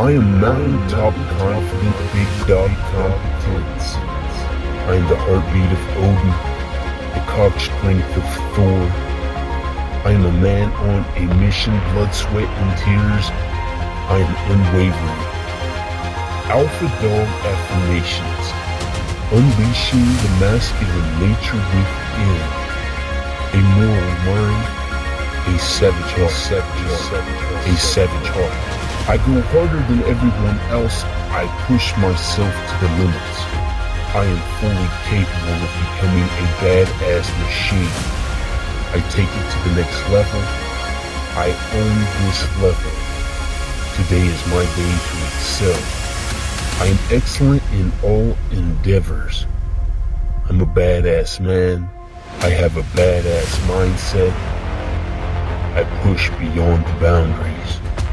I am mountaintop confident, big dog competence. I am the heartbeat of Odin, the cock strength of Thor. I am a man on a mission, blood, sweat, and tears. I am unwavering. Alpha dog affirmations, unleashing the masculine nature within. A moral mind, a savage heart, savage, a savage heart. I go harder than everyone else. I push myself to the limits. I am fully capable of becoming a badass machine. I take it to the next level. I own this level. Today is my day to excel. I am excellent in all endeavors. I'm a badass man. I have a badass mindset. I push beyond the boundaries.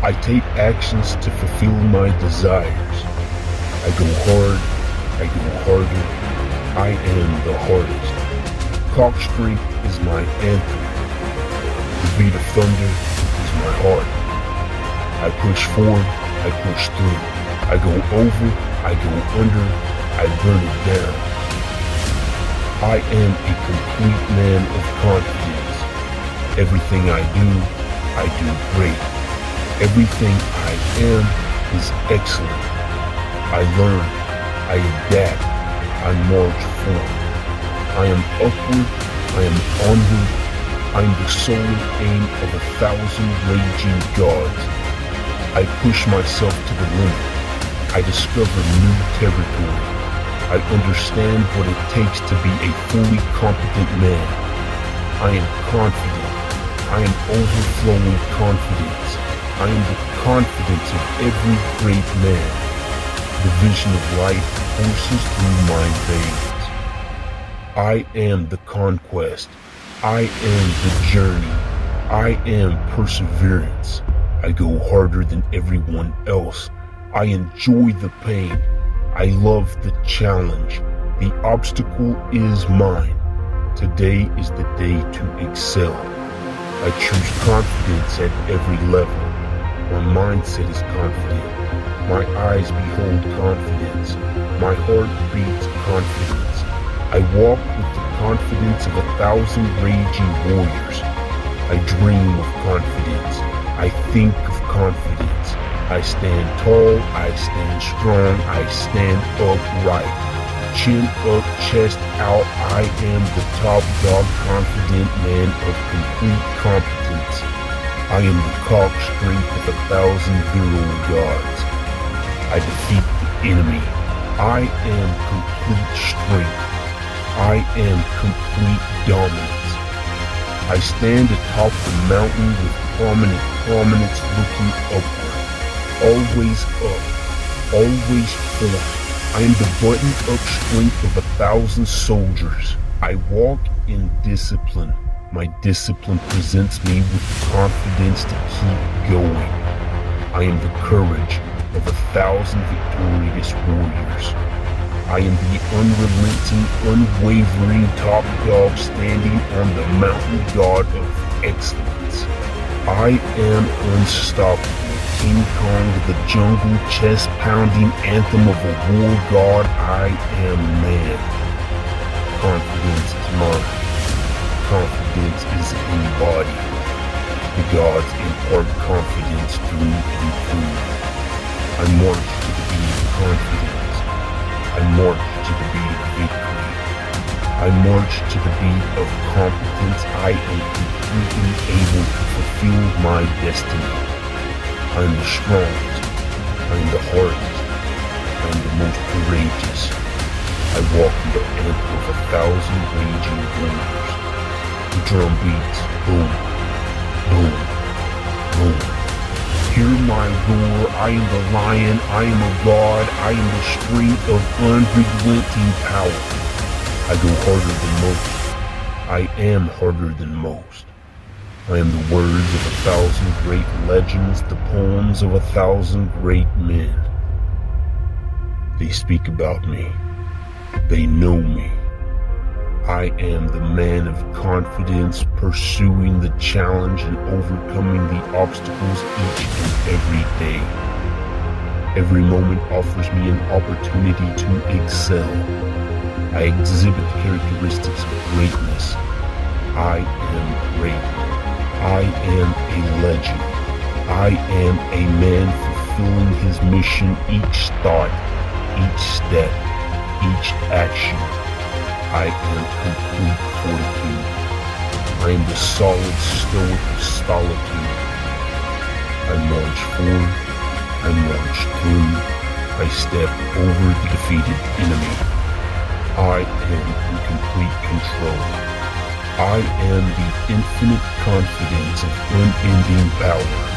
I take actions to fulfill my desires. I go hard, I go harder, I am the hardest. Cock Street is my anthem. The beat of thunder is my heart. I push forward, I push through. I go over, I go under, I burn it down. I am a complete man of confidence. Everything I do, I do great. Everything I am is excellent. I learn, I adapt, I march forward. I am upward, I am onward, I am the sole aim of a thousand raging gods. I push myself to the limit. I discover new territory. I understand what it takes to be a fully competent man. I am confident. I am overflowing confidence. I am the confidence of every great man. The vision of life courses through my veins. I am the conquest. I am the journey. I am perseverance. I go harder than everyone else. I enjoy the pain. I love the challenge. The obstacle is mine. Today is the day to excel. I choose confidence at every level. My mindset is confident. My eyes behold confidence. My heart beats confidence. I walk with the confidence of a thousand raging warriors. I dream of confidence. I think of confidence. I stand tall. I stand strong. I stand upright. Chin up, chest out. I am the top dog confident man of complete competence. I am the cock strength of a thousand hero gods. I defeat the enemy. I am complete strength. I am complete dominance. I stand atop the mountain with prominent prominence looking upward. Always up. Always forward. I am the button-up strength of a thousand soldiers. I walk in discipline. My discipline presents me with confidence to keep going. I am the courage of a thousand victorious warriors. I am the unrelenting, unwavering top dog standing on the mountain god of excellence. I am unstoppable. King Kong, the jungle chest pounding anthem of a war god. I am man. Confidence is mine. Is embodied. The gods impart confidence through and through. I march to the beat of confidence. I march to the beat of victory. I march to the beat of competence. I am completely able to fulfill my destiny. I am the strongest. I am the hardest. I am the most courageous. I walk the anthem of a thousand raging warriors. The drum beats, boom, boom, boom. Hear my roar, I am the lion, I am a god, I am the strength of unrelenting power. I go harder than most. I am harder than most. I am the words of a thousand great legends, the poems of a thousand great men. They speak about me. They know me. I am the man of confidence, pursuing the challenge and overcoming the obstacles each and every day. Every moment offers me an opportunity to excel. I exhibit characteristics of greatness. I am great. I am a legend. I am a man fulfilling his mission each thought, each step, each action. I am complete fortitude. I am the solid stoic of solitude. I march forward, I march through, I step over the defeated enemy. I am in complete control. I am the infinite confidence of unending power.